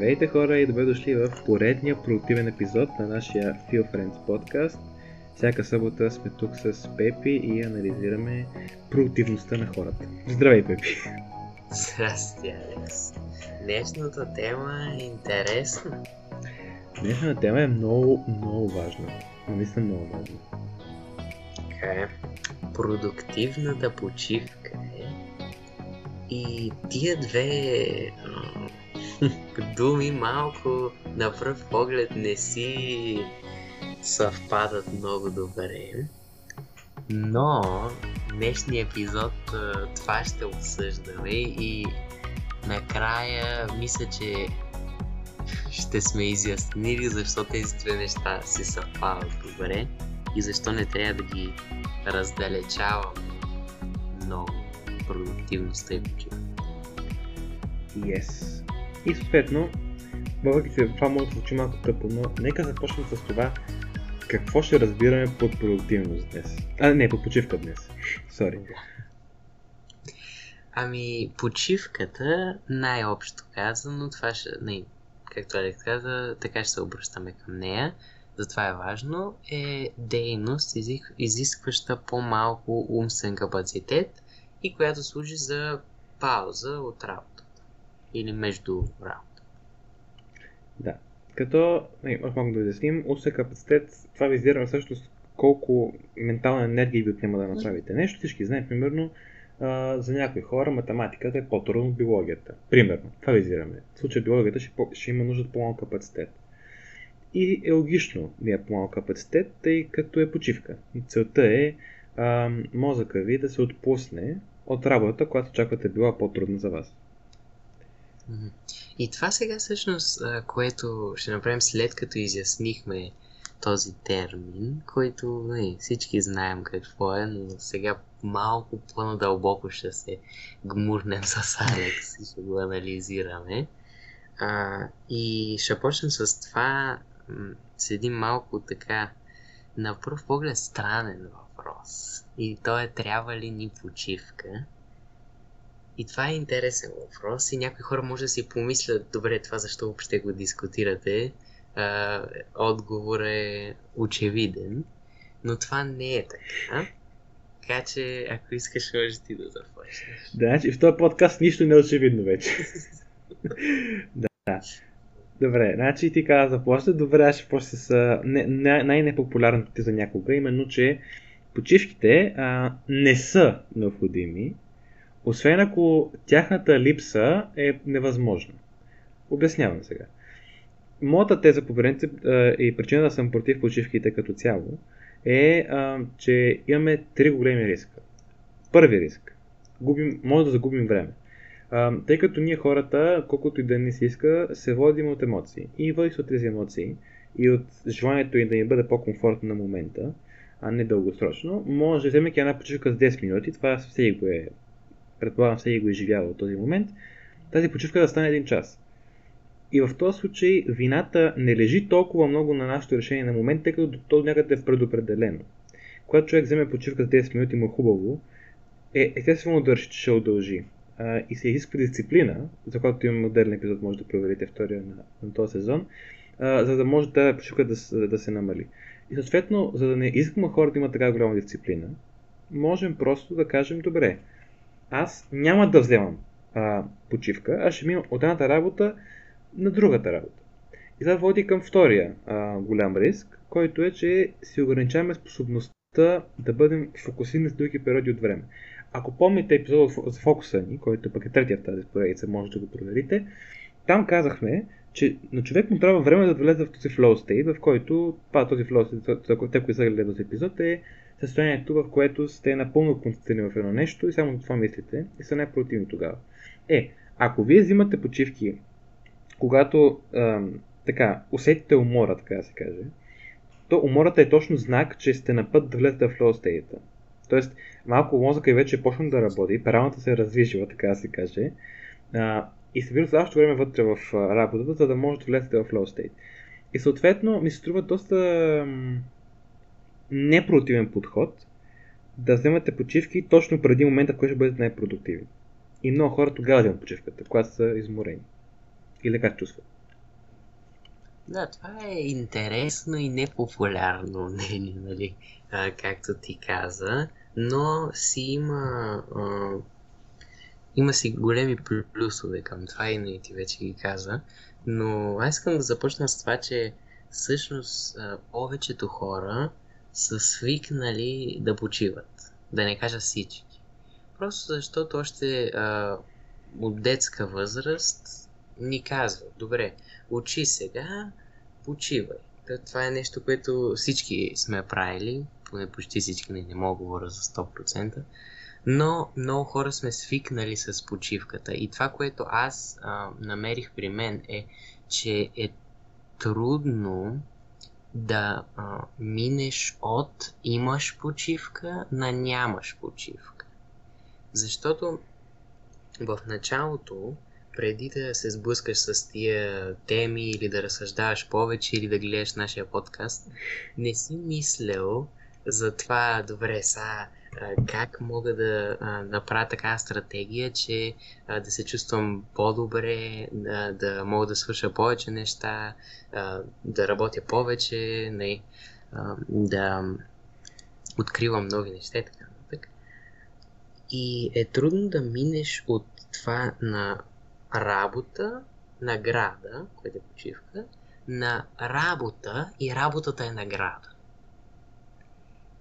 Здравейте хора и добре дошли в поредния продуктивен епизод на нашия Feel Friends подкаст. Всяка събота сме тук с Пепи и анализираме продуктивността на хората. Здравей, Пепи! Здрасти, Алекс. Днешната тема е интересна. Днешната тема е много, много важна. Наистина много важна. Така е. Продуктивната почивка е. И тия две думи малко на пръв поглед не си съвпадат много добре. Но днешния епизод това ще обсъждаме и накрая мисля, че ще сме изяснили защо тези две неща си съвпадат добре и защо не трябва да ги раздалечаваме много продуктивността и почивка. Yes. И съответно, въпреки че това може да звучи малко тъпо, но нека започнем с това какво ще разбираме под продуктивност днес. А, не, под почивка днес. Сори. Ами, почивката, най-общо казано, това ще, не, както Алекс каза, така ще се обръщаме към нея, затова е важно, е дейност, изискваща по-малко умствен капацитет и която служи за пауза от работа или между работа. Да. Като, не, мога да изясним, уста капацитет, това визира всъщност колко ментална енергия ви отнема да направите нещо. Всички знаем, примерно, а, за някои хора математиката е по-трудно от биологията. Примерно, това визираме. В случая биологията ще, ще има нужда от по-малък капацитет. И е логично да е по-малък капацитет, тъй като е почивка. И целта е а, мозъка ви да се отпусне от работата, която очаквате била по-трудна за вас. И това сега всъщност, което ще направим след като изяснихме този термин, който не, всички знаем какво е, но сега малко по-надълбоко ще се гмурнем с Алекс и ще го анализираме. А, и ще почнем с това, с един малко така, на пръв поглед странен въпрос. И то е трябва ли ни почивка? И това е интересен въпрос и някои хора може да си помислят, добре, това защо въобще го дискутирате. А, отговор е очевиден, но това не е така. Така че, ако искаш, може ти да започнеш. Да, значи в този подкаст нищо не е очевидно вече. да. Добре, значи ти каза започна. Добре, аз ще почна с най-непопулярното ти за някога, именно, че почивките а, не са необходими, освен ако тяхната липса е невъзможна. Обяснявам сега. Моята теза по принцип и причина да съм против почивките като цяло е, че имаме три големи риска. Първи риск. Губим, може да загубим време. тъй като ние хората, колкото и да ни се иска, се водим от емоции. И води от тези емоции и от желанието им да ни бъде по-комфортно на момента, а не дългосрочно, може, вземайки една почивка с 10 минути, това всеки го е предполагам всеки го е изживява от този момент, тази почивка да стане един час. И в този случай вината не лежи толкова много на нашето решение на момент, тъй като то някъде е предопределено. Когато човек вземе почивка с 10 минути му е хубаво, е естествено да че ще удължи. А, и се изисква дисциплина, за която имаме отделен епизод, може да проверите втория на, на този сезон, а, за да може тази почивка да, да се намали. И съответно, за да не искаме хората да имат така голяма дисциплина, можем просто да кажем, добре, аз няма да вземам а, почивка, а ще минам от едната работа на другата работа. И това води към втория а, голям риск, който е, че си ограничаваме способността да бъдем фокусирани с други периоди от време. Ако помните епизода за фокуса ни, който пък е третия в тази поредица, може да го проверите, там казахме, че на човек му трябва време да влезе в този flow state, в който, па, този flow state, те, които са гледали този епизод, е състоянието, в което сте напълно концентрирани в едно нещо и само това мислите и са най-противни тогава. Е, ако вие взимате почивки, когато ам, така, усетите умора, така да се каже, то умората е точно знак, че сте на път да влезете в flow state. Тоест, малко мозъка е вече почна да работи, пералната се е раздвижила, така да се каже, а, и се вижда същото време вътре в работата, за да можете да влезете в flow state. И съответно ми се струва доста непродуктивен подход да вземате почивки точно преди момента, в който ще бъдете най-продуктивни. И много хора тогава вземат почивката, когато са изморени. Или как чувстват. Да, това е интересно и непопулярно мнение, нали, а, както ти каза, но си има, а, има си големи плюсове към това и не ти вече ги каза, но аз искам да започна с това, че всъщност повечето хора са свикнали да почиват, да не кажа всички. Просто защото още а, от детска възраст ни казват, добре, учи сега, почивай. Това е нещо, което всички сме правили, поне почти всички, не, не мога говоря за 100%, но много хора сме свикнали с почивката. И това, което аз а, намерих при мен е, че е трудно да а, минеш от имаш почивка на нямаш почивка. Защото в началото преди да се сблъскаш с тия теми или да разсъждаваш повече или да гледаш нашия подкаст, не си мислял за това, добре, са, как мога да направя така стратегия, че да се чувствам по-добре, да, да мога да свърша повече неща, да работя повече, не, да откривам нови неща и така нататък. И е трудно да минеш от това на работа, награда, което е почивка, на работа и работата е награда.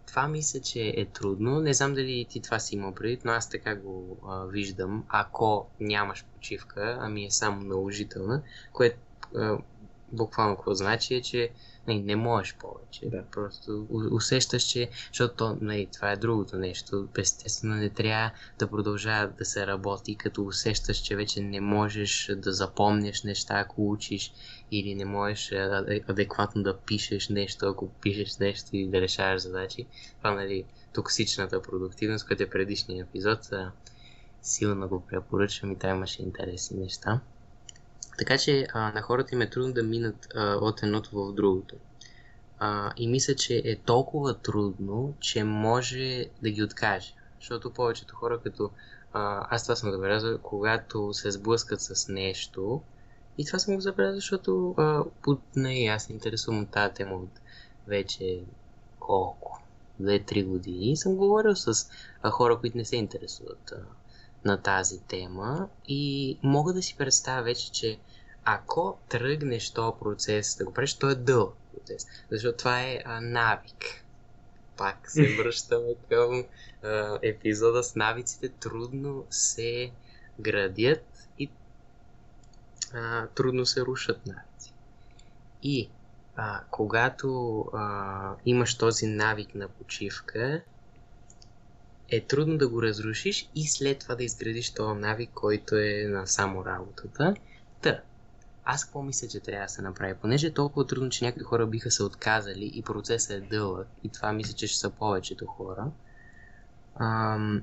Това мисля, че е трудно. Не знам дали ти това си имал предвид, но аз така го а, виждам. Ако нямаш почивка, ами е само наложителна, което буквално какво значи е, че не, не можеш повече. Да. Просто усещаш, че, защото не, това е другото нещо. Естествено не трябва да продължава да се работи, като усещаш, че вече не можеш да запомняш неща, ако учиш, или не можеш адекватно да пишеш нещо, ако пишеш нещо и да решаваш задачи. Това, нали, токсичната продуктивност, която е предишния епизод, силно го препоръчвам и там имаше интересни неща. Така че а, на хората им е трудно да минат а, от едното в другото. А, и мисля, че е толкова трудно, че може да ги откаже. Защото повечето хора, като а, аз това съм забелязал, когато се сблъскат с нещо, и това съм го забелязал, защото от, не, аз се интересувам от тази тема от вече колко? 2-3 години. И съм говорил с а, хора, които не се интересуват а, на тази тема и мога да си представя вече, че ако тръгнеш този процес да го правиш, то е дълъг процес, защото това е а, навик. Пак се връщаме към а, епизода с навиците. Трудно се градят и а, трудно се рушат навици. И а, когато а, имаш този навик на почивка, е трудно да го разрушиш и след това да изградиш този навик, който е на само работата. Та, аз какво мисля, че трябва да се направи? Понеже е толкова трудно, че някои хора биха се отказали и процесът е дълъг, и това мисля, че ще са повечето хора, ам,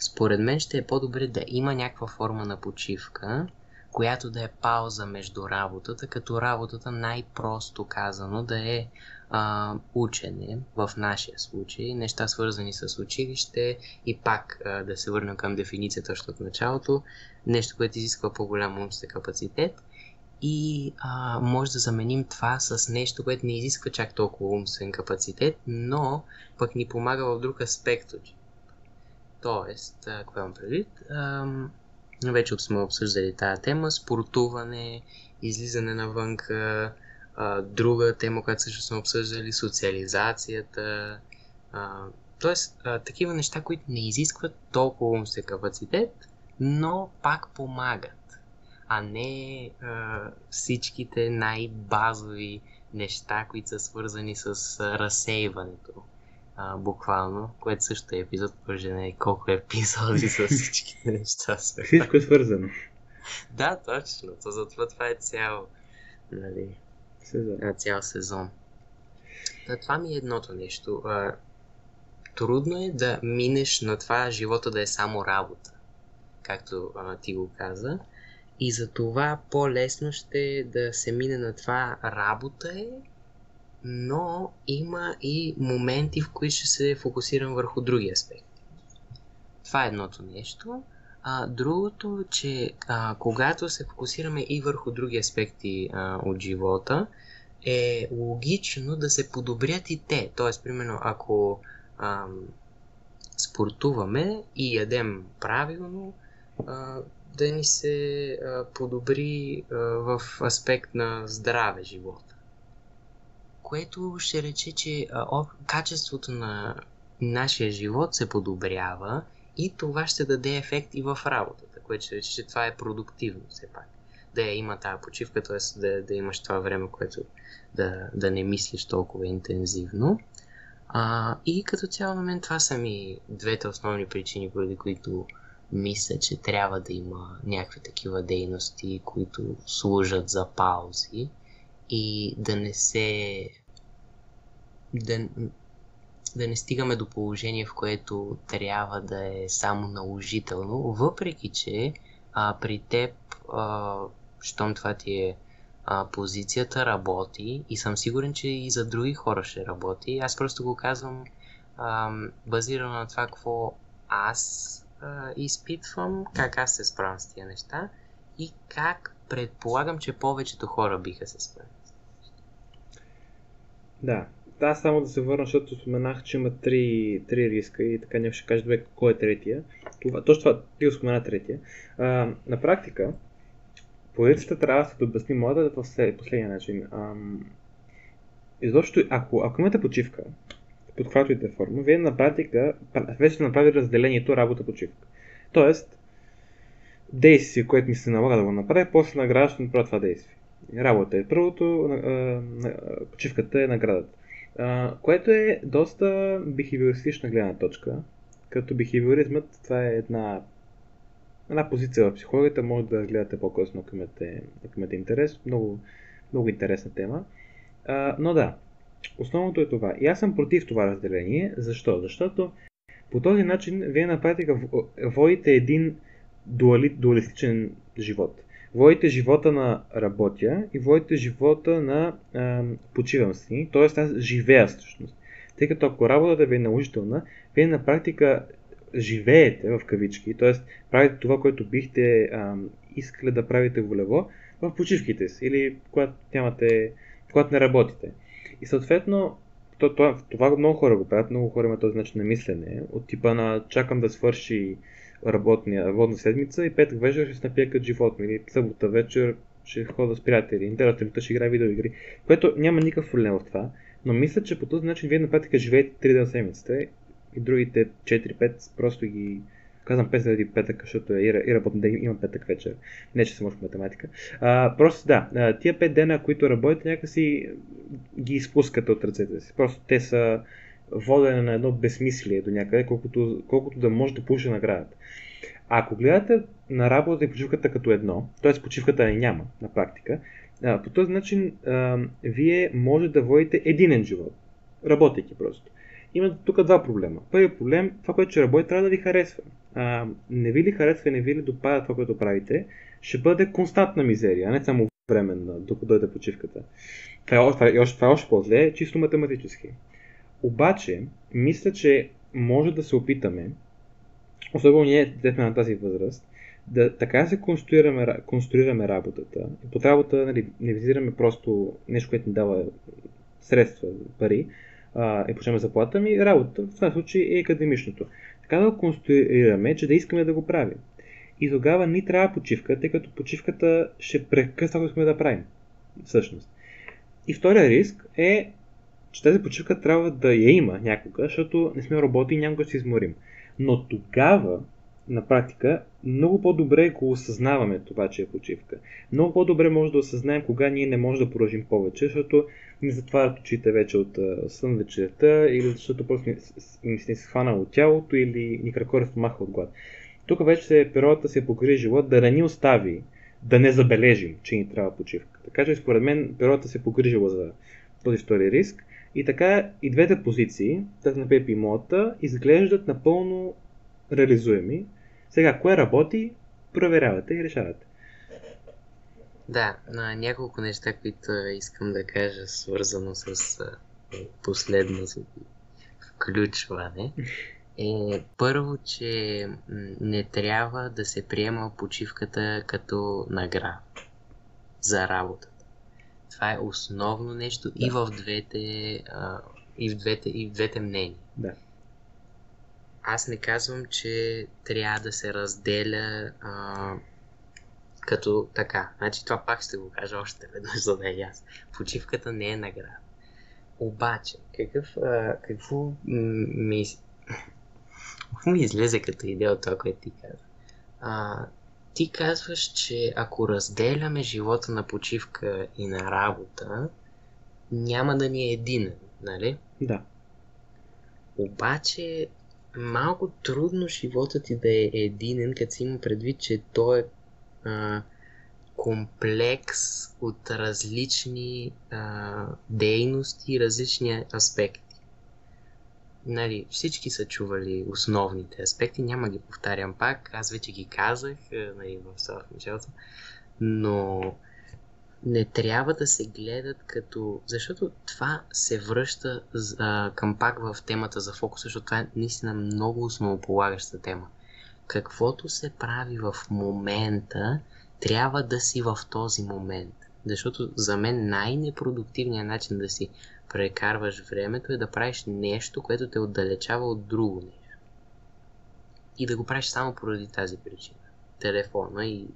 според мен ще е по-добре да има някаква форма на почивка, която да е пауза между работата, като работата най-просто казано да е а, учене, в нашия случай, неща свързани с училище и пак а, да се върнем към дефиницията още от началото, нещо, което изисква по-голям умствен капацитет и а, може да заменим това с нещо, което не изисква чак толкова умствен капацитет, но пък ни помага в друг аспект Тоест, какво имам предвид? Вече сме обсъждали тази тема, спортуване, излизане навънка, а, друга тема, която също сме обсъждали, социализацията. А, тоест, а, такива неща, които не изискват толкова умствен капацитет, но пак помагат, а не а, всичките най-базови неща, които са свързани с а, разсейването. А, буквално, което също е епизод, пържа не колко епизоди с всичките неща. Всичко е свързано. да, точно. То затова това е цяло. Нали, сезон. А, цял сезон. Та, това ми е едното нещо. А, трудно е да минеш на това живота да е само работа, както а, ти го каза. И за това по-лесно ще е да се мине на това работа е, но има и моменти, в които ще се фокусирам върху други аспекти. Това е едното нещо. А, другото, че а, когато се фокусираме и върху други аспекти а, от живота, е логично да се подобрят и те. Тоест, примерно, ако а, спортуваме и ядем правилно, а, да ни се а, подобри а, в аспект на здраве живота. Което ще рече, че а, о, качеството на нашия живот се подобрява и това ще даде ефект и в работата, което ще рече, че това е продуктивно все пак. Да я има тази почивка, т.е. Да, да имаш това време, което да, да не мислиш толкова интензивно. А, и като цяло на мен това са ми двете основни причини, поради които мисля, че трябва да има някакви такива дейности, които служат за паузи и да не се да, да не стигаме до положение, в което трябва да е само наложително, въпреки че а, при теб, а, щом това ти е а, позицията, работи и съм сигурен, че и за други хора ще работи. Аз просто го казвам а, базирано на това, какво аз а, изпитвам, как аз се справям с тия неща и как предполагам, че повечето хора биха се справили. Да, да, само да се върна, защото споменах, че има три, три риска и така някой ще каже добре кой е третия. Това, точно това, ти го спомена третия. А, на практика, позицията трябва да се обясни моята по последния начин. А, изобщо, ако, ако имате почивка, под каквато и да е форма, вие на практика вече сте направили разделението работа-почивка. Тоест, действие, което ми се налага да го направя, после награда ще направя това действие. Работа е първото, почивката е наградата. Което е доста бихевиористична гледна точка. Като бихевиоризмът, това е една, една позиция в психологията, може да гледате по-късно, ако имате, ако имате интерес. Много, много интересна тема. А, но да, Основното е това. И аз съм против това разделение. Защо? Защото по този начин вие на практика водите един дуали, дуалистичен живот. Водите живота на работя и водите живота на а, почивам си, т.е. аз живея всъщност. Тъй като ако работата ви е наложителна, вие на практика живеете в кавички, т.е. правите това, което бихте а, искали да правите волево в почивките си или когато нямате, когато не работите. И съответно, то, това, това много хора го правят, много хора имат този начин на мислене, от типа на чакам да свърши работния, работна седмица и петък вечер ще се напия като животно или събота вечер ще хода с приятели, неделя сутринта ще играе видеоигри, което няма никакъв проблем в това, но мисля, че по този начин вие на практика живеете 3 дена седмицата и другите 4-5 просто ги Казвам 5 заради петък, защото е и работен ден, има петък вечер. Не, че съм в математика. А, просто да, тия 5 дена, които работите, някакси ги изпускате от ръцете си. Просто те са водене на едно безсмислие до някъде, колкото, колкото да може да получи наградата. Ако гледате на работа и почивката като едно, т.е. почивката не няма на практика, по този начин вие може да водите единен живот, работейки просто. Има тук два проблема. Първият проблем, това, което ще работи, трябва да ви харесва не ви ли харесва, не ви ли допада това, което правите, ще бъде константна мизерия, а не само временна, докато дойде почивката. Това е, това, е, е още по-зле, чисто математически. Обаче, мисля, че може да се опитаме, особено ние сме на тази възраст, да така се конструираме, конструираме работата. И под работа нали, не визираме просто нещо, което ни дава средства, пари, а, и почнем заплата ми, работата в този случай е академичното. Така да го конструираме, че да искаме да го правим. И тогава ни трябва почивка, тъй като почивката ще прекъсва, ако искаме да правим. Всъщност. И втория риск е, че тази почивка трябва да я има някога, защото не сме роботи и някога ще се изморим. Но тогава на практика много по-добре го осъзнаваме това, че е почивка. Много по-добре може да осъзнаем кога ние не можем да продължим повече, защото ни затварят очите вече от сън вечерта или защото просто им се схванало тялото или ни кракори стомаха от глад. Тук вече природата се е погрижила да не ни остави да не забележим, че ни трябва почивка. Така че според мен природата се е погрижила за този втори риск. И така и двете позиции, Пепи и моята, изглеждат напълно реализуеми сега, кое работи, проверявате и решавате. Да, на няколко неща, които искам да кажа, свързано с последно включване, е първо, че не трябва да се приема почивката като награда за работата. Това е основно нещо да. и в двете, а, и в двете, и в двете мнения. Да. Аз не казвам, че трябва да се разделя а, като така. Значи това пак ще го кажа още веднъж, за да е ясно. Почивката не е награда. Обаче, какъв, а, какво ми, ми излезе като идея от това, което ти каза? А, ти казваш, че ако разделяме живота на почивка и на работа, няма да ни е един, нали? Да. Обаче, малко трудно живота ти да е единен, като си има предвид, че той е а, комплекс от различни а, дейности, различни аспекти. Нали, всички са чували основните аспекти, няма ги повтарям пак, аз вече ги казах нали, в самото началото, но не трябва да се гледат като... Защото това се връща а, към пак в темата за фокуса, защото това е наистина много основополагаща тема. Каквото се прави в момента, трябва да си в този момент. Защото за мен най-непродуктивният начин да си прекарваш времето е да правиш нещо, което те отдалечава от друго нещо. И да го правиш само поради тази причина. Телефона и...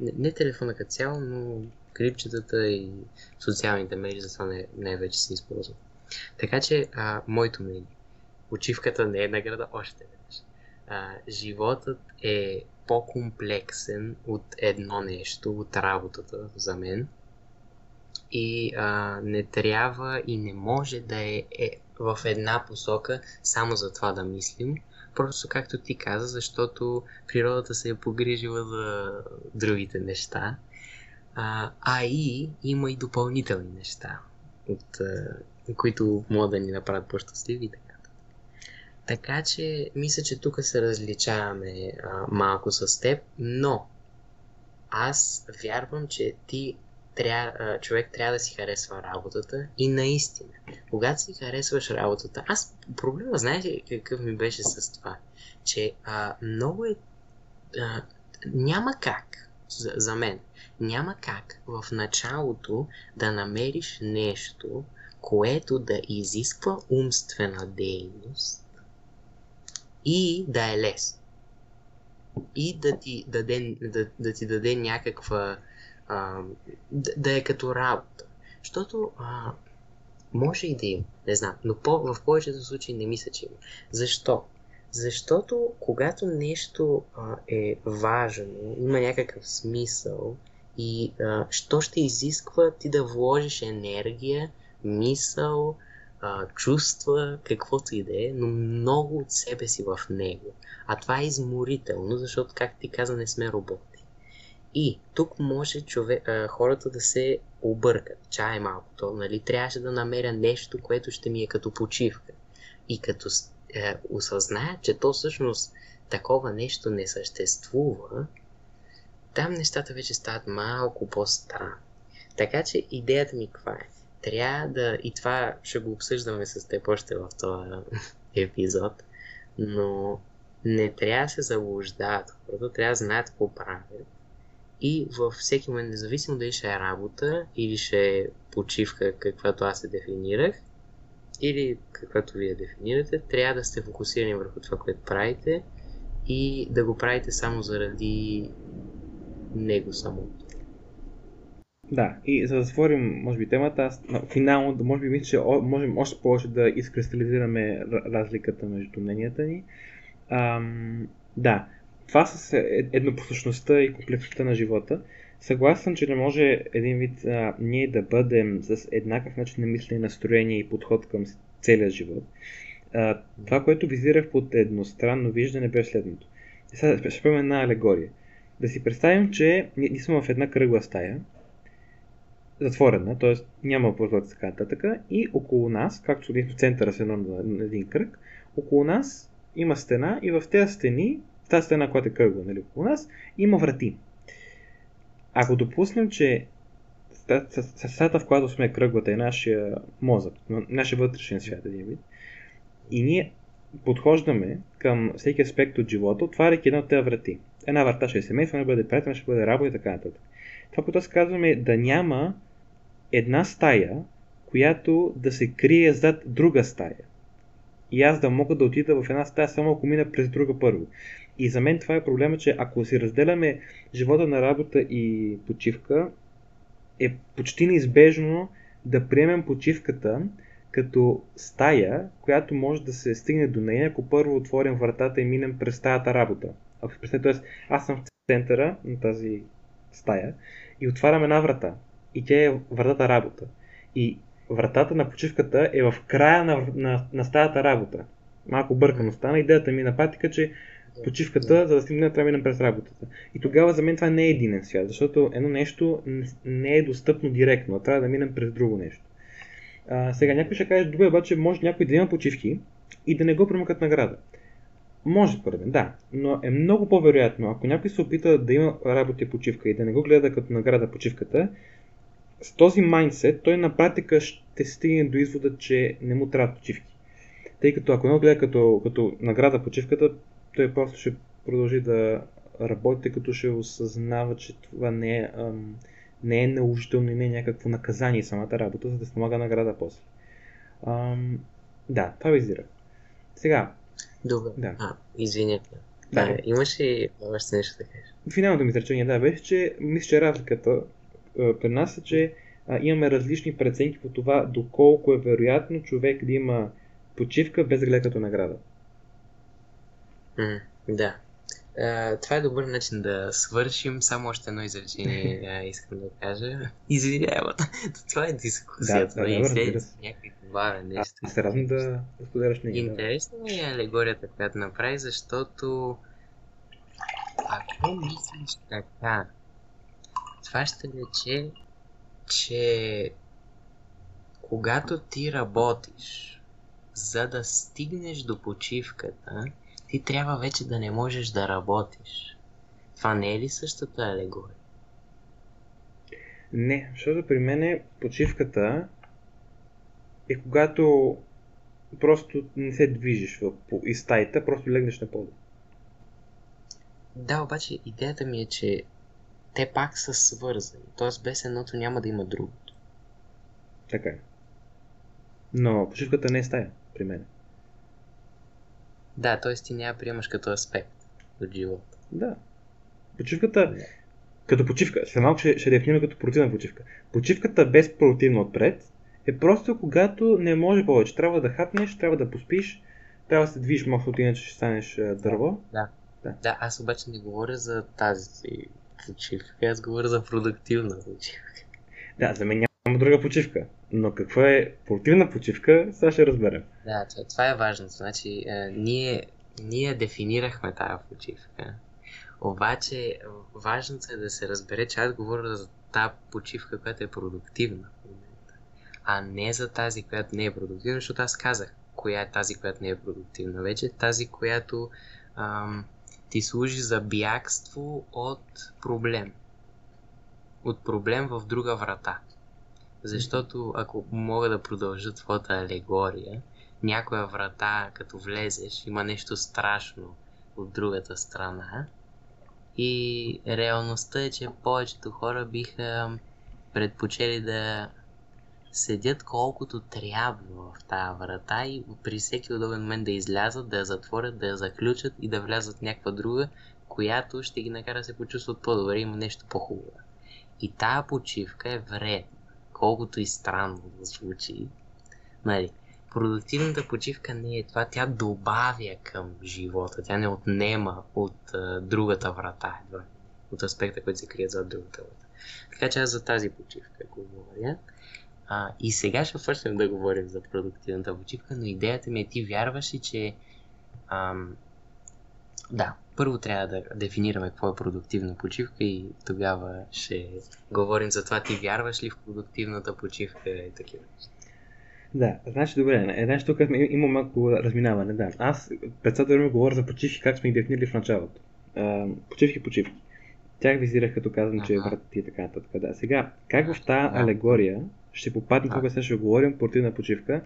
Не, не телефона като цяло, но крипчетата и социалните мрежи, за това не, не вече се използват. Така че, а, моето мнение, почивката не е награда още веднъж. Животът е по-комплексен от едно нещо, от работата за мен. И а, не трябва и не може да е, е в една посока само за това да мислим. Просто както ти каза, защото природата се е погрижила за другите неща. А, а и има и допълнителни неща, от, а, които могат да ни направят по-щастливи. Така. така че, мисля, че тук се различаваме а, малко с теб, но аз вярвам, че ти тря, човек трябва да си харесва работата и наистина, когато си харесваш работата, аз проблема, знаеш ли какъв ми беше с това? Че а, много е... А, няма как, за, за мен, няма как в началото да намериш нещо, което да изисква умствена дейност и да е лесно. И да ти даде, да, да ти даде някаква а, да, е като работа. Защото а, може и да има, не знам, но по, в повечето случаи не мисля, че има. Защо? Защото когато нещо а, е важно, има някакъв смисъл и а, що ще изисква ти да вложиш енергия, мисъл, а, чувства, каквото и да е, но много от себе си в него. А това е изморително, защото, как ти каза, не сме роботи. И тук може човек, а, хората да се объркат. Чай малко, то, нали, трябваше да намеря нещо, което ще ми е като почивка. И като е, осъзная, че то всъщност такова нещо не съществува, там нещата вече стават малко по-странни. Така че идеята ми каква е? Трябва да, и това ще го обсъждаме с теб още в този епизод, но не трябва да се заблуждават хората, трябва да знаят какво правят и във всеки момент, независимо дали ще е работа или ще е почивка, каквато аз се дефинирах, или каквато вие дефинирате, трябва да сте фокусирани върху това, което правите и да го правите само заради него само. Да, и за да затворим, може би, темата, аз финално, може би, мисля, че можем още повече да изкристализираме разликата между мненията ни. Ам, да, това с е, еднопосъщността и комплексността на живота. Съгласен че не може един вид а, ние да бъдем с еднакъв начин на мислене, настроение и подход към целия живот. А, това, което визирах под едностранно виждане, бе следното. Сега ще спомня една алегория. Да си представим, че ние, ние сме в една кръгла стая, затворена, т.е. няма прозорец така нататък, и около нас, както в центъра с едно на един кръг, около нас има стена и в тези стени тази стена, която е кръгла нали, около нас, има врати. Ако допуснем, че стата, в която сме кръглата е нашия мозък, нашия вътрешен свят един вид, и ние подхождаме към всеки аспект от живота, отваряйки една от тези врати. Една врата ще е семейство, ще бъде приятел, ще бъде работа и така нататък. Това, което аз казвам е да няма една стая, която да се крие зад друга стая. И аз да мога да отида в една стая само ако мина през друга първо. И за мен това е проблема, че ако си разделяме живота на работа и почивка, е почти неизбежно да приемем почивката като стая, която може да се стигне до нея, ако първо отворим вратата и минем през стаята работа. Ако т.е. аз съм в центъра на тази стая и отварям една врата. И тя е вратата работа. И вратата на почивката е в края на, на, на стаята работа. Малко бъркано стана. Идеята ми на практика, че почивката, за да стигне, трябва да минем през работата. И тогава за мен това не е единен свят, защото едно нещо не е достъпно директно, а трябва да минем през друго нещо. А, сега някой ще каже, добре, обаче може някой да има почивки и да не го приема като награда. Може, според мен, да. Но е много по-вероятно, ако някой се опита да има работа и почивка и да не го гледа като награда почивката, с този майндсет той на практика ще стигне до извода, че не му трябва почивки. Тъй като ако не го гледа като, като награда почивката, той просто ще продължи да работи, като ще осъзнава, че това не е, ам, не е наложително и не е някакво наказание самата работа, за да се помага награда после. Ам, да, това визирах. Сега. Добре. Да. А, извинете. Да, имаш ли още нещо да кажеш? Финалното ми изречение, да, беше, че мисля, че разликата при нас е, че а, имаме различни преценки по това доколко е вероятно човек да има почивка без като награда. Mm, да. Uh, това е добър начин да свършим. Само още едно изречение uh, искам да кажа. Извинявай, това е дискусията. Да, да, да, да, някакви добавя нещо. Аз се радвам да, да споделяш нещо. Интересна ми е алегорията, която направи, защото ако мислиш така, това ще рече, че когато ти работиш, за да стигнеш до почивката, ти трябва вече да не можеш да работиш. Това не е ли същата алегория? Не, защото при мен е почивката е когато просто не се движиш в, из стаята, просто легнеш на пода. Да, обаче идеята ми е, че те пак са свързани. Т.е. без едното няма да има другото. Така е. Но почивката не е стая при мен. Да, т.е. ти няма приемаш като аспект от живота. Да. Почивката, да. като почивка, след малко ще, ще дефинираме като противна почивка. Почивката без противно отпред е просто когато не може повече. Трябва да хапнеш, трябва да поспиш, трябва да се движиш малко, иначе ще станеш дърво. Да. да. Да, аз обаче не говоря за тази почивка, аз говоря за продуктивна почивка. Да, за мен няма друга почивка. Но какво е противна почивка, сега ще разберем. Да, това, е важно. Значи, е, ние, ние дефинирахме тази почивка. Обаче, важното е да се разбере, че аз говоря за тази почивка, която е продуктивна в момента. А не за тази, която не е продуктивна, защото аз казах коя е тази, която не е продуктивна. Вече тази, която ам, ти служи за бягство от проблем. От проблем в друга врата. Защото ако мога да продължа твоята алегория, някоя врата, като влезеш, има нещо страшно от другата страна. И реалността е, че повечето хора биха предпочели да седят колкото трябва в тази врата и при всеки удобен момент да излязат, да я затворят, да я заключат и да влязат в някаква друга, която ще ги накара да се почувстват по-добре, има нещо по-хубаво. И тая почивка е вредна колкото и странно да звучи, нали, продуктивната почивка не е това, тя добавя към живота, тя не отнема от а, другата врата, едва, от аспекта, който се крие зад другата врата. Така че аз за тази почивка говоря. А, и сега ще вършим да говорим за продуктивната почивка, но идеята ми е ти вярваш ли, че ам, да, първо трябва да дефинираме какво е продуктивна почивка и тогава ще говорим за това ти вярваш ли в продуктивната почивка и такива Да, значи добре, една тук има малко разминаване, да. Аз председател ми говоря за почивки, как сме ги дефинирали в началото. А, почивки, почивки. Тях визирах като казвам, че е ти и така нататък. Да. Сега, как в тази алегория ще попадне, тук сега ще говорим, противна почивка,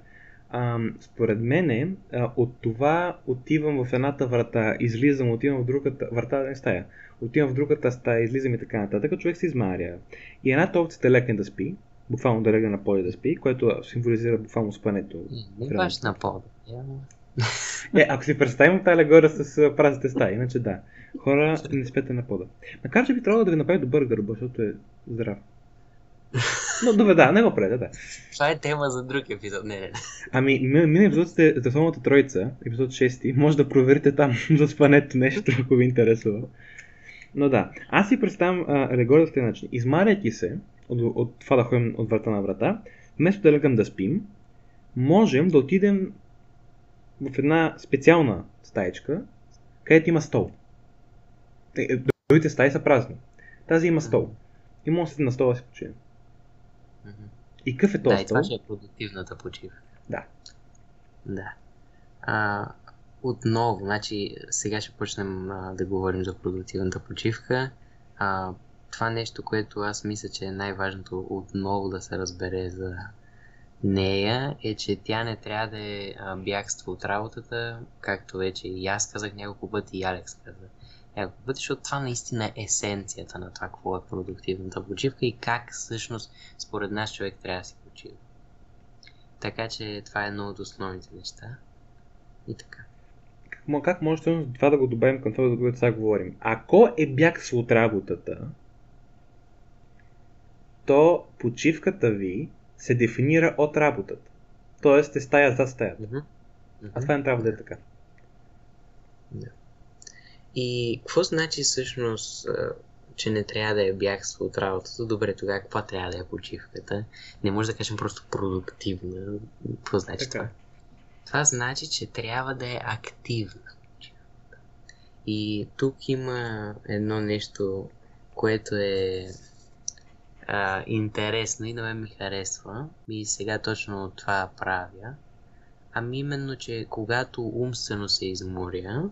А, според мене, а, от това отивам в едната врата, излизам, отивам в другата врата, не стая. Отивам в другата стая, излизам и така нататък. Човек се измаря. И едната опцията е легне да спи, буквално да легне на пода да спи, което символизира буквално спането. Не баш на пода. Е, ако си представим тази алегория с празните стаи, иначе да. Хора, не спете на пода. Макар, че би трябвало да ви направи добър гърба, защото е здрав. Но добре, да, не го преда, да. Това е тема за друг епизод. Не, не, не. Ами, мина епизод сте за основната троица, епизод 6, може да проверите там за спането нещо, ако ви интересува. Но да, аз си представям алегорията в този начин. Измаряйки се от, от това да ходим от врата на врата, вместо да легам да спим, можем да отидем в една специална стаечка, където има стол. Е, другите стаи са празни. Тази има стол. И може да седи на стола да си починем. И какъв е този да, стол? Да, това ще е продуктивната почивка. Да. Да. А, отново, значи сега ще почнем а, да говорим за продуктивната почивка. А, това нещо, което аз мисля, че е най-важното отново да се разбере за нея, е, че тя не трябва да е бягство от работата, както вече и аз казах няколко пъти и Алекс каза пъти, защото това наистина е есенцията на това, какво е продуктивната почивка и как всъщност според нас човек трябва да си почива. Така че това е едно от основните неща. И така. Как, как може това да го добавим към това, за което сега говорим? Ако е бягство от работата, то почивката ви се дефинира от работата. Тоест е стая за стаята. Mm-hmm. А това не трябва да е така. Да. И какво значи всъщност, че не трябва да е бягство от работата? Добре, тогава каква трябва да е почивката? Не може да кажем просто продуктивна. Какво значи Така. това? Това значи, че трябва да е активна. И тук има едно нещо, което е а, интересно и на мен ми харесва. И сега точно това правя. Ами именно, че когато умствено се изморя,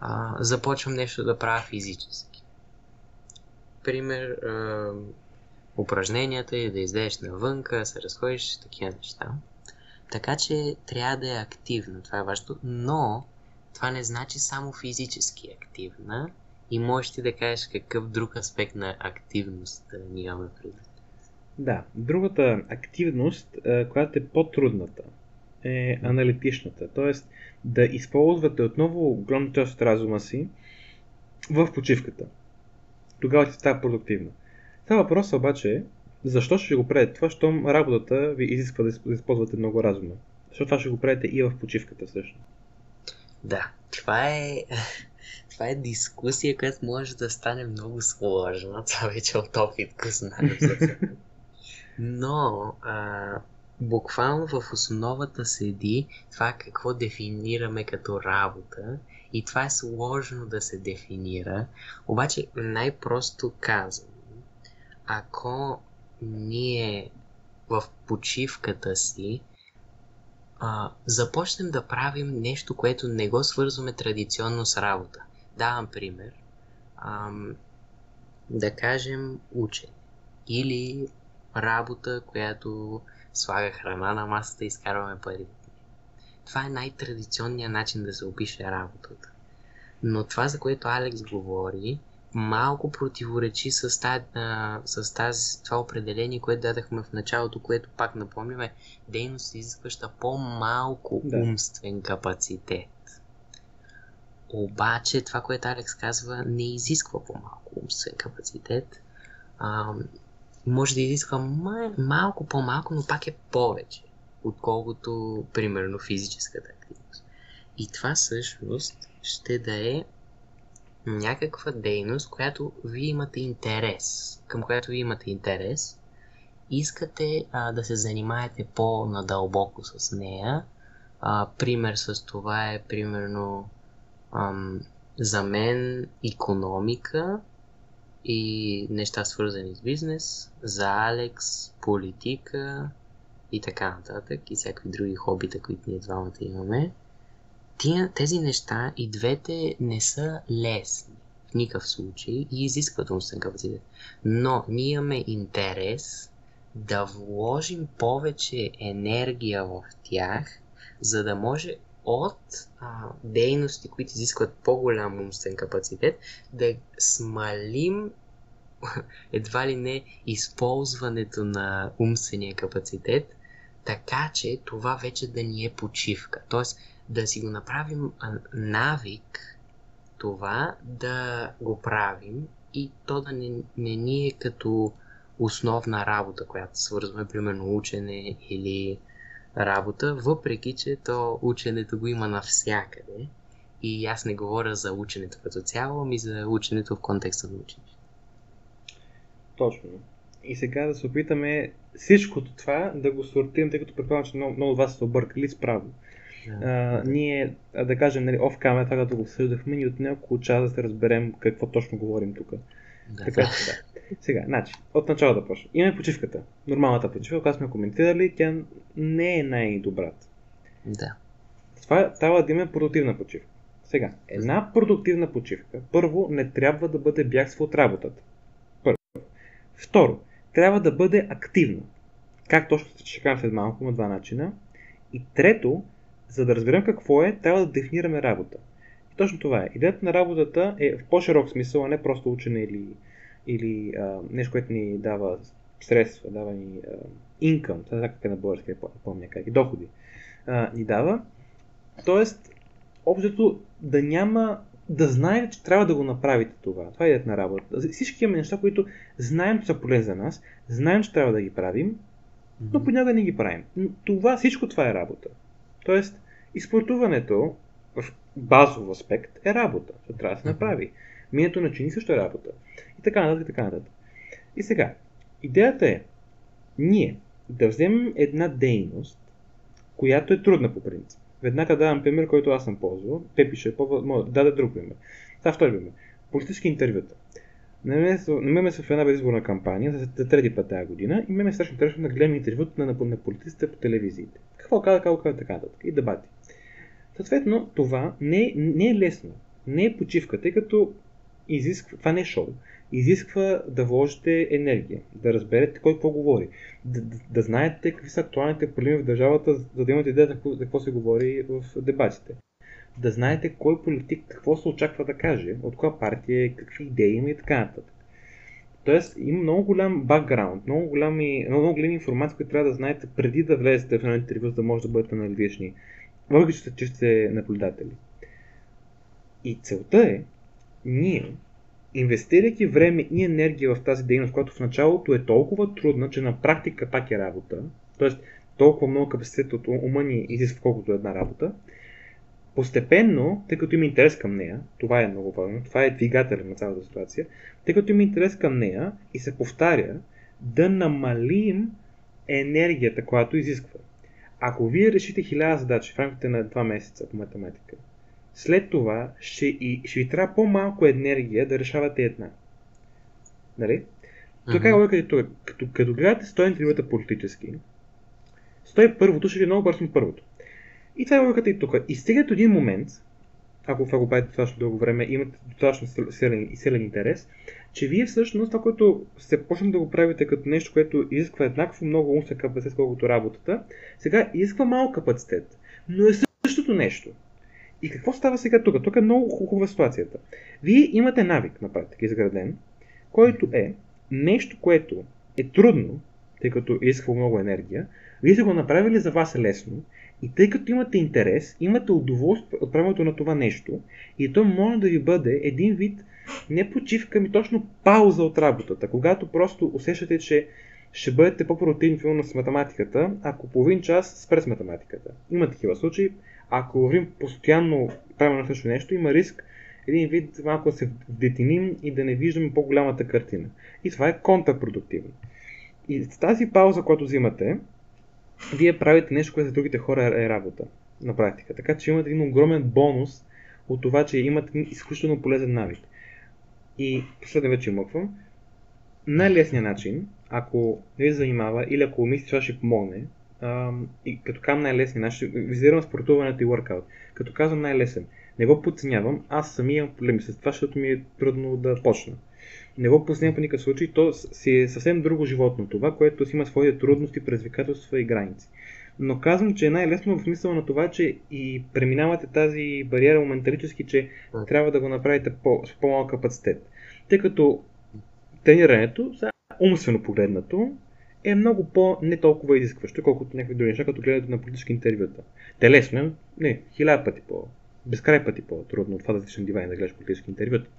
а, започвам нещо да правя физически. Пример, а, упражненията и да излезеш навънка, се разходиш, такива неща. Така че трябва да е активна, това е важно, но това не значи само физически активна и можеш ти да кажеш какъв друг аспект на активност да ни имаме предвид. Да, другата активност, която е по-трудната, е аналитичната. Тоест да използвате отново огромна част от разума си в почивката. Тогава ти става продуктивно. Това въпрос обаче е, защо ще го правите това, щом работата ви изисква да изп- да използвате много разума? Защо това ще го правите и в почивката всъщност? Да, това е, това е дискусия, която може да стане много сложна. Това вече от опит го знаем. Но а, буквално в основата седи това какво дефинираме като работа и това е сложно да се дефинира. Обаче най-просто казвам, ако ние в почивката си а, започнем да правим нещо, което не го свързваме традиционно с работа. Давам пример. Ам, да кажем учене. Или работа, която слага храна на масата и изкарваме пари. Това е най-традиционният начин да се опише работата. Но това, за което Алекс говори, малко противоречи с, тази, с тази, това определение, което дадахме в началото, което пак напомняме, дейност изискваща по-малко Да. умствен капацитет. Обаче това, което Алекс казва, не изисква по-малко умствен капацитет. А, може да изисква ма- малко по-малко, но пак е повече, отколкото, примерно, физическата активност. И това всъщност ще да е някаква дейност, която вие имате интерес, към която вие имате интерес, искате а, да се занимаете по-надълбоко с нея. А, пример с това е, примерно, ам, за мен економика и неща свързани с бизнес, за Алекс политика и така нататък и всякакви други хобита, които ние двамата имаме. Тези неща и двете не са лесни в никакъв случай и изискват умствен капацитет. Но ние имаме интерес да вложим повече енергия в тях, за да може от а, дейности, които изискват по-голям умствен капацитет, да смалим едва ли не използването на умствения капацитет, така че това вече да ни е почивка. Тоест да си го направим навик това да го правим и то да не, не ни е като основна работа, която свързваме, примерно учене или работа, въпреки че то ученето го има навсякъде. И аз не говоря за ученето като цяло, ами за ученето в контекста на ученето. Точно. И сега да се опитаме всичкото това да го сортирам, тъй като предполагам, че много, много от вас са объркали справо. Да. А, ние, да кажем, нали, оф камера, това като го обсъждахме, ни от няколко часа да се разберем какво точно говорим тук. Да, така да. Сега, значи, от начало да почнем. Имаме почивката. Нормалната почивка, която сме коментирали, тя не е най-добрата. Да. Това трябва да имаме продуктивна почивка. Сега, една продуктивна почивка, първо, не трябва да бъде бягство от работата. Първо. Второ, трябва да бъде активна. Как точно ще кажем след малко, има два начина. И трето, за да разберем какво е, трябва да дефинираме работа. И точно това е. Идеята на работата е в по-широк смисъл, а не просто учене или или а, нещо, което ни дава средства, дава ни инкъм, това е как е на български, помня как и доходи, а, ни дава. Тоест, общото да няма, да знаете, че трябва да го направите това. Това е на работа. Всички имаме неща, които знаем, че са полезни за нас, знаем, че трябва да ги правим, но понякога не ги правим. Това, всичко това е работа. Тоест, изпортуването в базов аспект е работа, защото трябва да се направи. Минето на чини също е работа. И така нататък, и така нататък. И сега, идеята е ние да вземем една дейност, която е трудна по принцип. Веднага давам пример, който аз съм ползвал. Те пише, да даде друг пример. Това втори пример. Политически интервюта. Намираме се в една предизборна кампания за, трети път тази година и имаме страшно интересно да гледаме интервюта на, на политиците по телевизиите. Какво каза, какво каза, така нататък. И дебати. Съответно, това не, не е лесно. Не е почивка, тъй като изисква, това не е шоу, изисква да вложите енергия, да разберете кой какво говори, да, да, да знаете какви са актуалните проблеми в държавата, за да имате идея за какво, за какво се говори в дебатите. Да знаете кой политик какво се очаква да каже, от коя партия, какви идеи има и така нататък. Тоест има много голям бакграунд, много, голями, много голяма информация, която трябва да знаете преди да влезете в едно интервю, за да може да бъдете аналитични, въпреки че сте наблюдатели. И целта е ние, инвестирайки време и енергия в тази дейност, която в началото е толкова трудна, че на практика пак е работа, т.е. толкова много капацитет от ума ни изисква колкото е една работа, постепенно, тъй като има интерес към нея, това е много важно, това е двигателя на цялата ситуация, тъй като има интерес към нея и се повтаря, да намалим енергията, която изисква. Ако вие решите хиляда задачи в рамките на 2 месеца по математика, след това ще, и, ще ви трябва по-малко енергия да решавате една. Нали? Така е логиката тук. Като, като гледате 100 интервюта политически, 101-то ще ви е много бързо първото. И това е логиката и тук. И стига до един момент, ако това го правите достатъчно дълго време, имате достатъчно силен, силен интерес, че вие всъщност това, което сте почнали да го правите като нещо, което изисква еднакво много умствен капацитет, колкото работата, сега изисква малък капацитет, но е същото нещо. И какво става сега тук? Тук е много хубава ситуацията. Вие имате навик на практика изграден, който е нещо, което е трудно, тъй като изисква много енергия, вие сте го направили за вас лесно и тъй като имате интерес, имате удоволствие от правенето на това нещо и то може да ви бъде един вид не почивка, ми точно пауза от работата, когато просто усещате, че ще бъдете по-продуктивни с математиката, ако половин час спре с математиката. Има такива случаи, ако вървим постоянно правим на също нещо, има риск един вид малко да се детиним и да не виждаме по-голямата картина. И това е контрпродуктивно. И с тази пауза, която взимате, вие правите нещо, което за другите хора е работа на практика. Така че имате един огромен бонус от това, че имате изключително полезен навик. И последно вече мъквам. Най-лесният начин, ако не ви занимава или ако мислите, че това ще помогне, и като казвам най-лесен, аз ще визирам спортуването и workout. Като казвам най-лесен, не го подценявам, аз самия имам проблеми с това, защото ми е трудно да почна. Не го познавам по никакъв случай, то си е съвсем друго животно. Това, което си има своите трудности, предизвикателства и граници. Но казвам, че е най-лесно в смисъл на това, че и преминавате тази бариера моменталически, че трябва да го направите по, с по-малък капацитет. Тъй като тренирането, умствено погледнато, е много по-не толкова изискващо, колкото някакви други неща, като гледате на политически интервюта. Те лесно е, не, хиляда пъти по, безкрай пъти по-трудно от това да си дивайн да гледаш политически интервюта.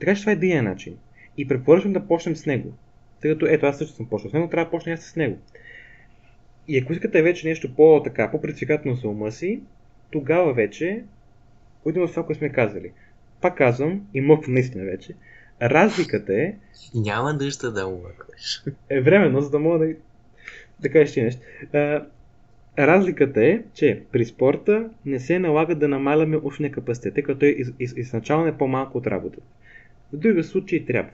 Така че това е един начин. И препоръчвам да почнем с него. Тъй като ето аз също съм почнал с него, трябва да почна аз с него. И ако искате вече нещо по-така, по-предизвикателно за ума си, тогава вече отивам в това, което сме казали. Пак казвам, и мъквам наистина вече, разликата е... Няма нужда да мъкваш. Е временно, за да мога да, да кажеш ти нещо. А, разликата е, че при спорта не се налага да намаляме ушния капацитет, като из, из, изначално е по-малко от работата. В друга случай трябва.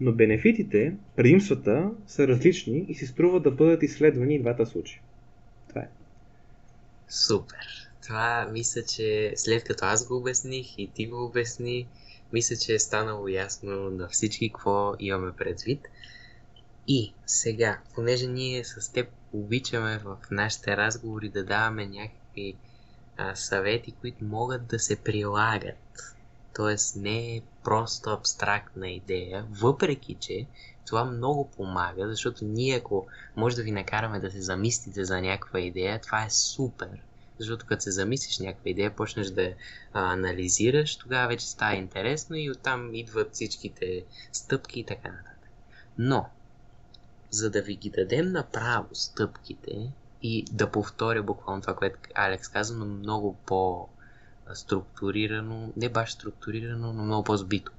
Но бенефитите, предимствата са различни и си струва да бъдат изследвани и двата случая. Това е. Супер. Това мисля, че след като аз го обясних и ти го обясни, мисля, че е станало ясно на всички какво имаме предвид. И сега, понеже ние с теб обичаме в нашите разговори да даваме някакви а, съвети, които могат да се прилагат т.е. не е просто абстрактна идея, въпреки че това много помага, защото ние ако може да ви накараме да се замислите за някаква идея, това е супер. Защото като се замислиш някаква идея, почнеш да я анализираш, тогава вече става интересно и оттам идват всичките стъпки и така нататък. Но, за да ви ги дадем направо стъпките и да повторя буквално това, което Алекс каза, но много по- структурирано, не баш структурирано, но много по-збито.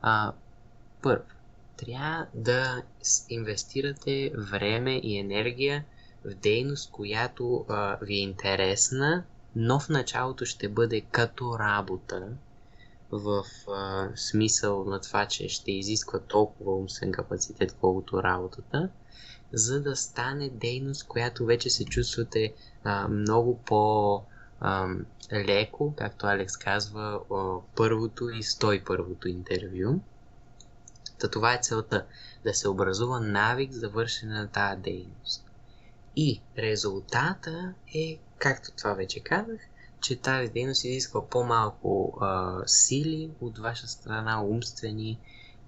А, първо, трябва да инвестирате време и енергия в дейност, която а, ви е интересна, но в началото ще бъде като работа, в а, смисъл на това, че ще изисква толкова умствен капацитет, колкото работата, за да стане дейност, която вече се чувствате а, много по- ам, леко, както Алекс казва, първото и 101-то интервю. Та това е целта. Да се образува навик за вършене на тази дейност. И резултата е, както това вече казах, че тази дейност изисква по-малко а, сили от ваша страна, умствени,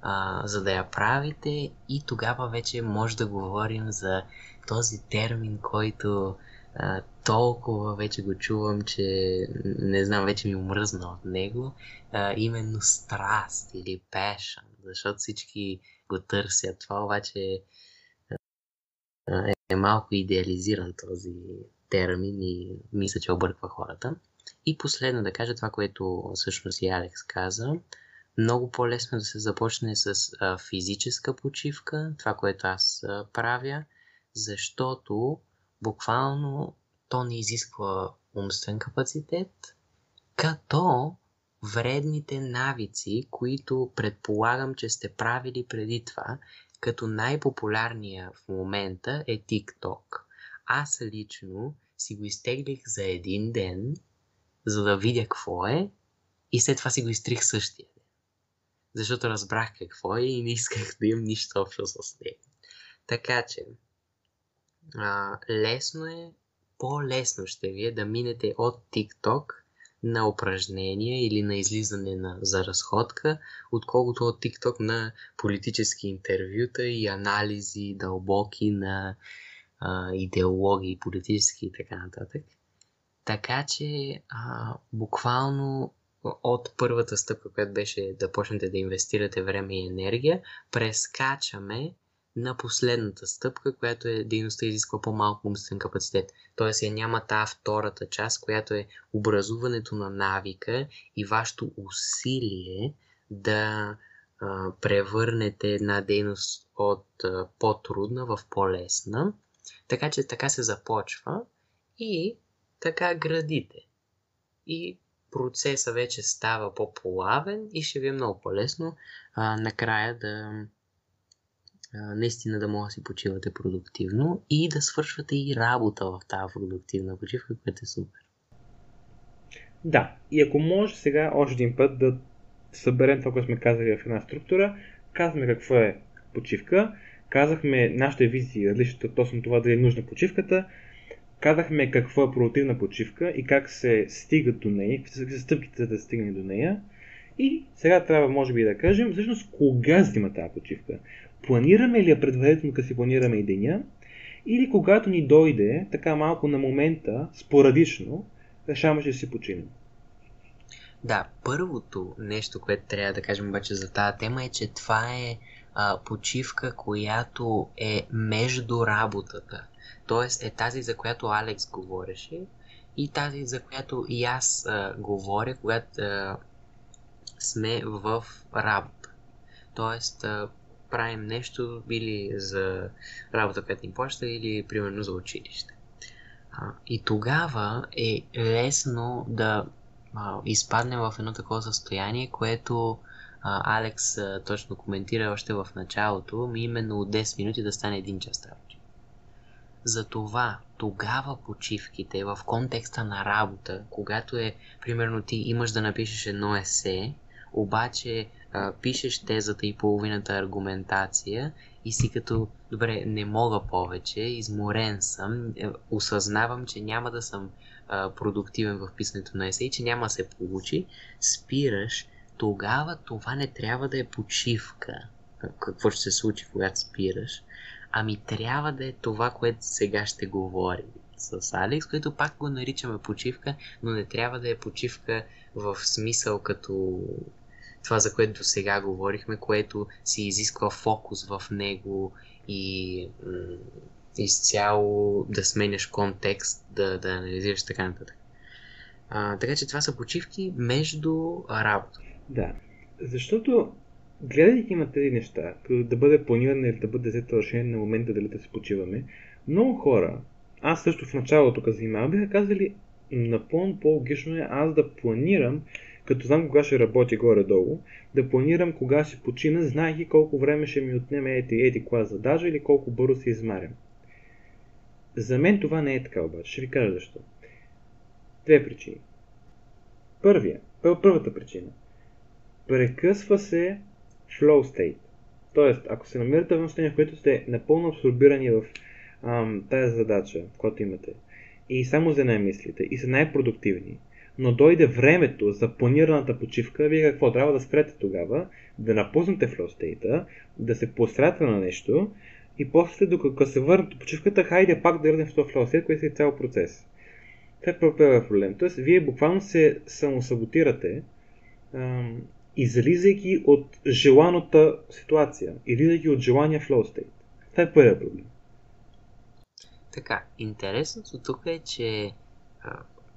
а, за да я правите и тогава вече може да говорим за този термин, който а, толкова вече го чувам, че не знам, вече ми омръзна от него. А, именно страст или passion, защото всички го търсят. Това обаче а, е малко идеализиран този термин и мисля, че обърква хората. И последно да кажа това, което всъщност и Алекс каза. Много по-лесно да се започне с а, физическа почивка, това, което аз а, правя, защото буквално то не изисква умствен капацитет, като вредните навици, които предполагам, че сте правили преди това, като най-популярния в момента е TikTok. Аз лично си го изтеглих за един ден, за да видя какво е и след това си го изтрих същия ден. Защото разбрах какво е и не исках да имам нищо общо с него. Така че, а, лесно е, по-лесно ще ви е да минете от TikTok на упражнения или на излизане на, за разходка, отколкото от TikTok на политически интервюта и анализи дълбоки на а, идеологии, политически и така нататък. Така че а, буквално от първата стъпка, която беше да почнете да инвестирате време и енергия, прескачаме на последната стъпка, която е дейността изисква по-малко умствен капацитет. Тоест я няма тази втората част, която е образуването на навика и вашето усилие да а, превърнете една дейност от а, по-трудна в по-лесна. Така че така се започва и така градите. И процеса вече става по-плавен и ще ви е много по-лесно а, накрая да наистина да може да си почивате продуктивно и да свършвате и работа в тази продуктивна почивка, което е супер. Да, и ако може сега още един път да съберем това, което сме казали в една структура, казваме какво е почивка, казахме нашите визии, различните точно това дали е нужна почивката, казахме какво е продуктивна почивка и как се стига до нея, какви са стъпките за да стигне до нея. И сега трябва, може би, да кажем, всъщност кога взима тази почивка. Планираме ли я предварително, като си планираме и деня, или когато ни дойде, така малко на момента, спорадично, решаваме, че си починем. Да, първото нещо, което трябва да кажем обаче за тази тема е, че това е а, почивка, която е между работата. Тоест е тази, за която Алекс говореше и тази, за която и аз а, говоря, когато а, сме в работа. Тоест, а, правим нещо или за работа, която ни плаща, или примерно за училище. А, и тогава е лесно да а, изпаднем в едно такова състояние, което а, Алекс а, точно коментира още в началото, именно от 10 минути да стане 1 час работа. Затова тогава почивките в контекста на работа, когато е, примерно ти имаш да напишеш едно есе, обаче а, пишеш тезата и половината аргументация и си като, добре, не мога повече, изморен съм, е, осъзнавам, че няма да съм а, продуктивен в писането на есе и че няма да се получи, спираш, тогава това не трябва да е почивка. Какво ще се случи, когато спираш? Ами трябва да е това, което сега ще говорим с Алекс, което пак го наричаме почивка, но не трябва да е почивка в смисъл като това, за което сега говорихме, което си изисква фокус в него и м- изцяло да сменяш контекст, да, да анализираш така нататък. А, така че това са почивки между работа. Да, защото гледайки на тези неща, да бъде планиране или да бъде взето решение на момента дали да се почиваме, много хора, аз също в началото, като занимавам, биха казали напълно по-логично е аз да планирам като знам кога ще работя горе-долу, да планирам кога ще почина, знаеки колко време ще ми отнеме ети, ети кола задажа или колко бързо се измарям. За мен това не е така обаче. Ще ви кажа защо. Две причини. Първия, първата причина. Прекъсва се flow state. Тоест, ако се намирате в състояние, в което сте напълно абсорбирани в ам, тази задача, която имате, и само за нея мислите, и са най-продуктивни, но дойде времето за планираната почивка, вие какво? Трябва да спрете тогава, да напуснете флостейта, да се посрете на нещо и после, докато се върнете почивката, хайде пак да върнем в този флостейт, което е цял процес. Това е проблем. Тоест, вие буквално се самосаботирате, ам, излизайки от желаната ситуация, излизайки от желания флостейт. Това е първият проблем. Така, интересното тук е, че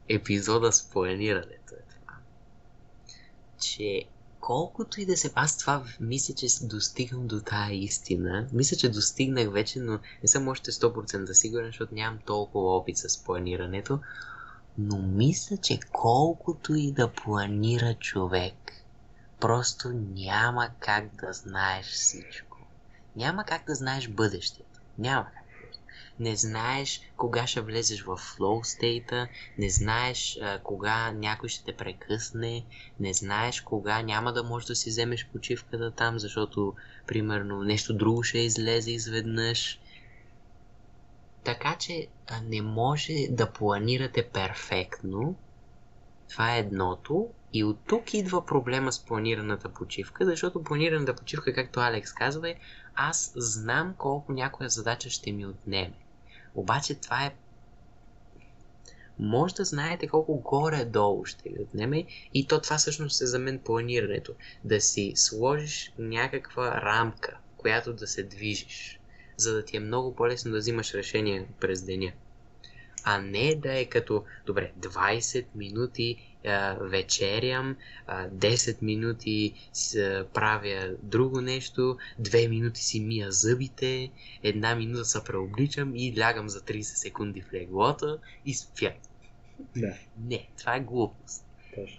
епизода с планирането е това. Че колкото и да се аз това мисля, че достигам до тая истина. Мисля, че достигнах вече, но не съм още 100% сигурен, защото нямам толкова опит с планирането. Но мисля, че колкото и да планира човек, просто няма как да знаеш всичко. Няма как да знаеш бъдещето. Няма как не знаеш кога ще влезеш в flow state не знаеш а, кога някой ще те прекъсне, не знаеш кога няма да можеш да си вземеш почивката там, защото, примерно, нещо друго ще излезе изведнъж. Така че а, не може да планирате перфектно. Това е едното. И от тук идва проблема с планираната почивка, защото планираната почивка, както Алекс казва, е аз знам колко някоя задача ще ми отнеме. Обаче това е може да знаете колко горе-долу ще ви отнеме и то това всъщност е за мен планирането. Да си сложиш някаква рамка, която да се движиш, за да ти е много по-лесно да взимаш решение през деня. А не да е като, добре, 20 минути вечерям, 10 минути правя друго нещо, 2 минути си мия зъбите, една минута се преобличам и лягам за 30 секунди в леглото и спя. Да. Не, това е глупост.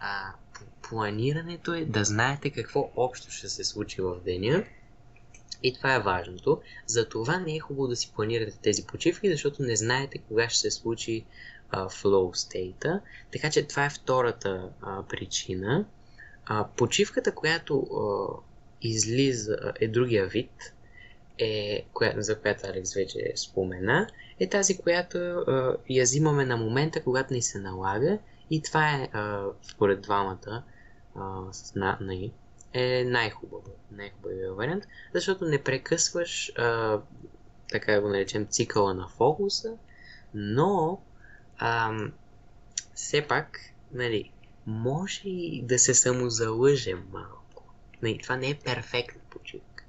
А, планирането е да знаете какво общо ще се случи в деня и това е важното. Затова не е хубаво да си планирате тези почивки, защото не знаете кога ще се случи а, flow state. Така че това е втората а, причина. А, почивката, която а, излиза, е другия вид, е, коя, за която Алекс вече спомена, е тази, която а, я взимаме на момента, когато ни се налага и това е, а, според двамата, а, на, на, е най-хубаво, най-хубавия вариант, защото не прекъсваш, а, така го наречем, цикъла на фокуса, но а, все пак, нали, може и да се самозалъжем малко. Нали, това не е перфектна почивка.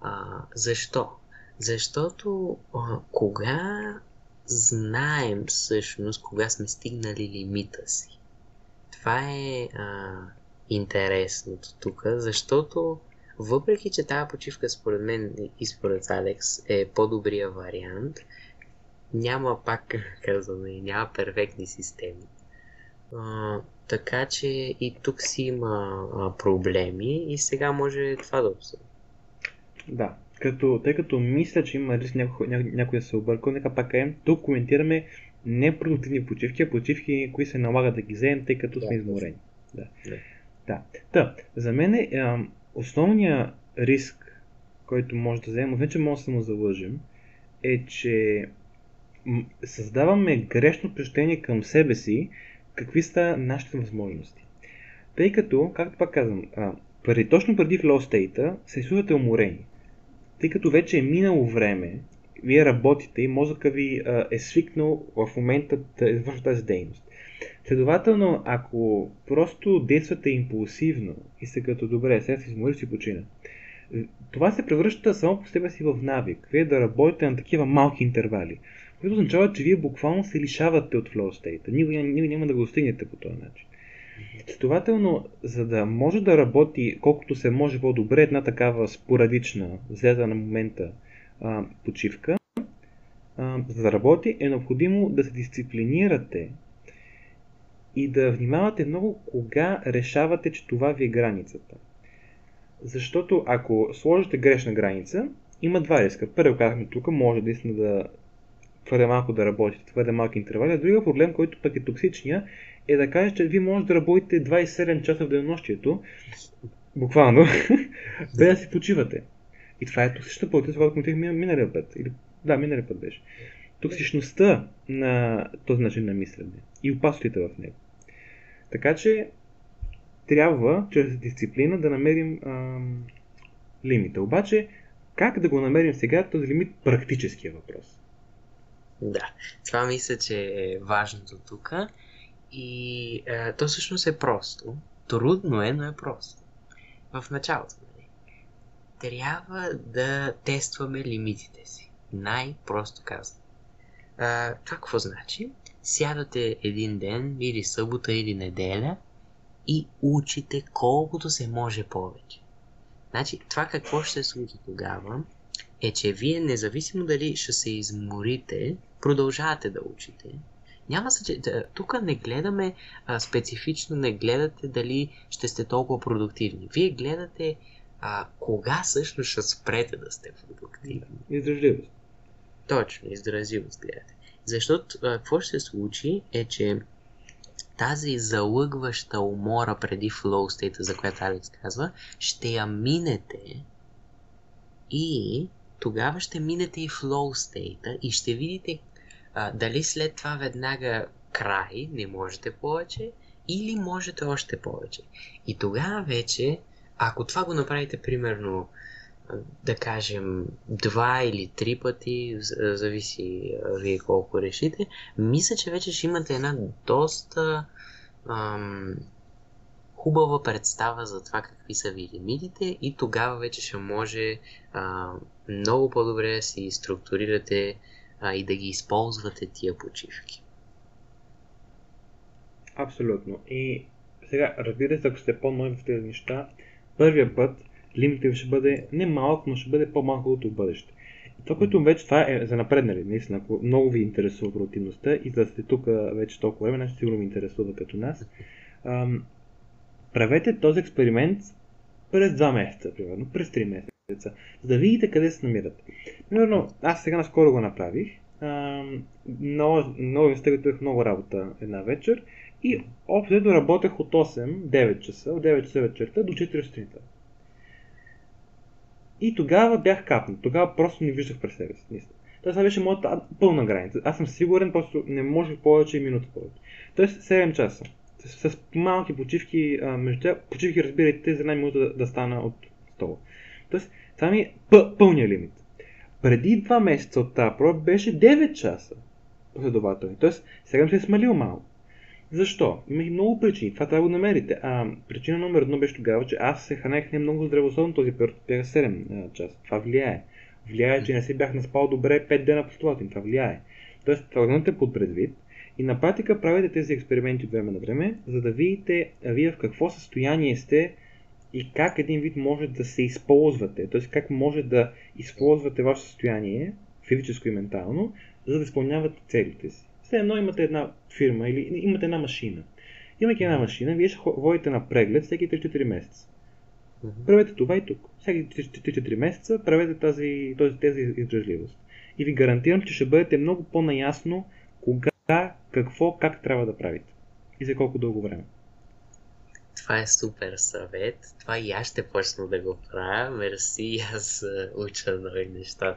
А, защо? Защото а, кога знаем всъщност кога сме стигнали лимита си. Това е а, интересното тук, защото въпреки, че тази почивка според мен и според Алекс е по-добрия вариант, няма пак, казваме, няма перфектни системи. А, така че и тук си има а, проблеми и сега може това да обсъдим. Да, като, тъй като мисля, че има риск някой, някой, някой да се обърка, нека пак кажем, тук коментираме непродуктивни почивки, а почивки, които се налага да ги вземем, тъй като сме изморени. Да. да. Да. да. За мен е, основният риск, който може да вземем, освен че може да се му залъжим, е, че създаваме грешно впечатление към себе си, какви са нашите възможности. Тъй като, както пак казвам, а, преди, точно преди flow state се чувствате уморени тъй като вече е минало време, вие работите и мозъка ви а, е свикнал в момента да извършва тази дейност. Следователно, ако просто действате импулсивно и сте като добре, сега си измориш си почина, това се превръща само по себе си в навик. Вие да работите на такива малки интервали, което означава, че вие буквално се лишавате от flow state. Никога, никога няма да го достигнете по този начин. Следователно, за да може да работи колкото се може по-добре една такава спорадична, взета на момента а, почивка, а, за да работи е необходимо да се дисциплинирате и да внимавате много кога решавате, че това ви е границата. Защото ако сложите грешна граница, има два риска. Първо казахме тук, може наистина да твърде малко да работите, твърде малки интервали. А другия проблем, който пък е токсичния, е да кажеш, че вие може да работите 27 часа в денонощието, буквално, без да си почивате. И това е токсична политика, когато коментирах миналия път. Или, да, миналия път беше. Токсичността на този начин на мислене и опасностите в него. Така че трябва чрез дисциплина да намерим ам, лимита. Обаче, как да го намерим сега, този лимит практическия въпрос. Да, това мисля, че е важното тук. И е, то всъщност е просто. Трудно е, но е просто. В началото, нали? Трябва да тестваме лимитите си. Най-просто казано. Това какво значи? Сядате един ден, или събота, или неделя, и учите колкото се може повече. Значи, това какво ще се случи тогава, е, че вие, независимо дали ще се изморите, продължавате да учите, няма се, тук не гледаме а, специфично, не гледате дали ще сте толкова продуктивни. Вие гледате а, кога всъщност ще спрете да сте продуктивни. Издръжливост. Точно, издръжливост гледате. Защото какво ще се случи е, че тази залъгваща умора преди флоу стейта, за която Алекс казва, ще я минете и тогава ще минете и флоу стейта и ще видите а, дали след това веднага край, не можете повече, или можете още повече. И тогава вече, ако това го направите примерно, да кажем, два или три пъти, зависи вие колко решите, мисля, че вече ще имате една доста ам, хубава представа за това какви са ви лимитите и тогава вече ще може а, много по-добре да си структурирате а, и да ги използвате тия почивки. Абсолютно. И сега, разбира се, ако сте по-нови в тези неща, първия път лимитът ще бъде не малък, но ще бъде по-малко от бъдеще. И това, което вече това е за напреднали, наистина, ако много ви интересува противността и да сте тук вече толкова време, нещо сигурно ви интересува като нас, ам, правете този експеримент през 2 месеца, примерно, през 3 месеца за да видите къде се намират. Примерно, аз сега наскоро го направих. много, много инстагратувах много работа една вечер и общо работех от 8-9 часа, от 9 часа вечерта до 4 сутринта. И тогава бях капнат. Тогава просто не виждах през себе си. Тоест, това беше моята пълна граница. Аз съм сигурен, просто не може повече и минута повече. Тоест, 7 часа. С, с малки почивки, а, между тях, почивки разбирайте за една минута да, да стана от стола. Тоест, това ми е пълния лимит. Преди два месеца от тази проба беше 9 часа последователни. Тоест, сега ми се е смалил малко. Защо? Има и много причини. Това трябва да го намерите. А, причина номер едно беше тогава, че аз се хранех не много здравословно този период. Бях 7 часа. Това влияе. Влияе, че не се бях наспал добре 5 дена последователни. Това влияе. Тоест, това го под предвид. И на практика правите тези експерименти от време на време, за да видите вие в какво състояние сте и как един вид може да се използвате, т.е. как може да използвате ваше състояние, физическо и ментално, за да изпълнявате целите си. Все едно имате една фирма или имате една машина. Имайки една машина, вие ще водите на преглед всеки 3-4 месеца. Правете това и тук. Всеки 3-4 месеца правете тази, тази, тази издръжливост. И ви гарантирам, че ще бъдете много по-наясно кога, какво, как трябва да правите. И за колко дълго време. Това е супер съвет. Това и аз ще почна да го правя. Мерси, аз уча нови неща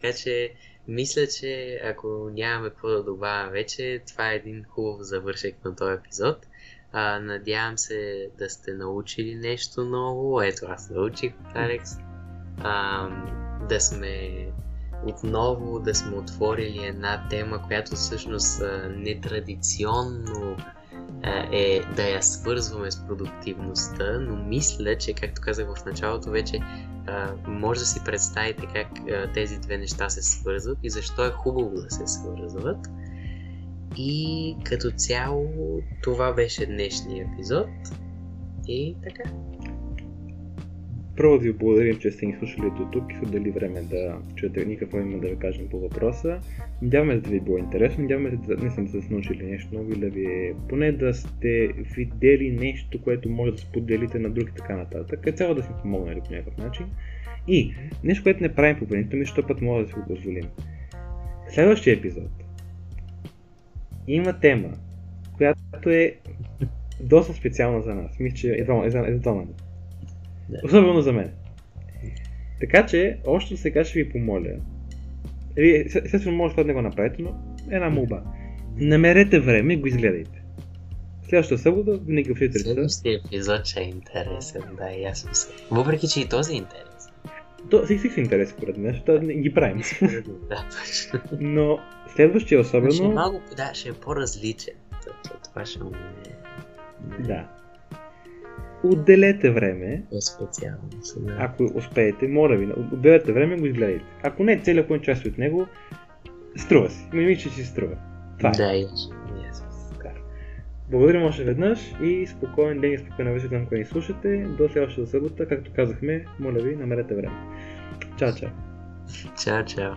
Така че мисля, че ако нямаме какво да добавям вече, това е един хубав завършек на този епизод. А, надявам се да сте научили нещо ново. Ето, аз научих от Алекс. А, да сме отново да сме отворили една тема, която всъщност нетрадиционно е да я свързваме с продуктивността, но мисля, че, както казах в началото, вече може да си представите как тези две неща се свързват и защо е хубаво да се свързват. И като цяло това беше днешния епизод. И така. Първо да ви благодарим, че сте ни слушали до тук и са дали време да чуете ни какво има да ви кажем по въпроса. Надяваме се да ви е било интересно, надяваме се да не съм се научили нещо ново или да ви е поне да сте видели нещо, което може да споделите на други така нататък. Като цяло да сме помогнали по някакъв начин. И нещо, което не правим по принцип, нещо път може да си го позволим. Следващия епизод има тема, която е доста специална за нас. Мисля, че е за, е за, е за да. Особено за мен. Така че, още сега ще ви помоля. Естествено, може да го направите, но една молба. Намерете време и го изгледайте. Следващата събота винаги в Тwitter. Следващия епизод ще е интересен, да, аз мисля. Въпреки, че и този е интересен. То, всички са интересни, според мен, защото не ги правим. да. Но следващия особено... Ще е малко, да, ще е по-различен. Това ще му... Да отделете време. По-специално. Да. Ако успеете, моля ви, отделете време го изгледайте. Ако не целият половин час от него, струва си. Ми мисля, че си струва. Това е. Да, и Благодарим още веднъж и спокоен ден и спокойна вечер там, ни слушате. До следващата събота, както казахме, моля ви, намерете време. Чао, чао. Чао, чао.